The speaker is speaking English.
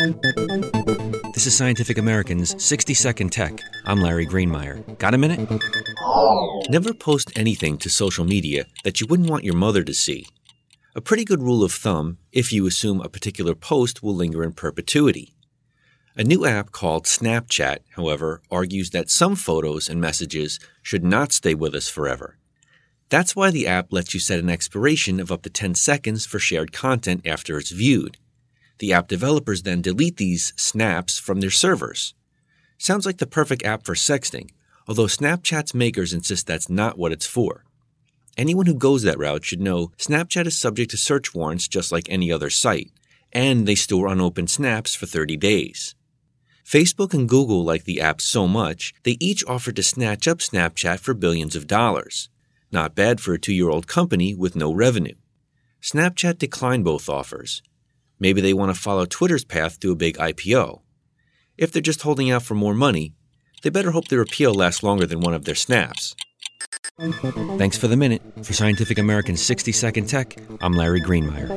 This is Scientific American's 60 Second Tech. I'm Larry Greenemeier. Got a minute? Never post anything to social media that you wouldn't want your mother to see. A pretty good rule of thumb if you assume a particular post will linger in perpetuity. A new app called Snapchat, however, argues that some photos and messages should not stay with us forever. That's why the app lets you set an expiration of up to 10 seconds for shared content after it's viewed. The app developers then delete these snaps from their servers. Sounds like the perfect app for sexting, although Snapchat's makers insist that's not what it's for. Anyone who goes that route should know Snapchat is subject to search warrants just like any other site, and they store unopened snaps for 30 days. Facebook and Google like the app so much, they each offered to snatch up Snapchat for billions of dollars. Not bad for a two year old company with no revenue. Snapchat declined both offers. Maybe they want to follow Twitter's path to a big IPO. If they're just holding out for more money, they better hope their appeal lasts longer than one of their snaps. Thanks for the minute. For Scientific American's 60 Second Tech, I'm Larry Greenemeier.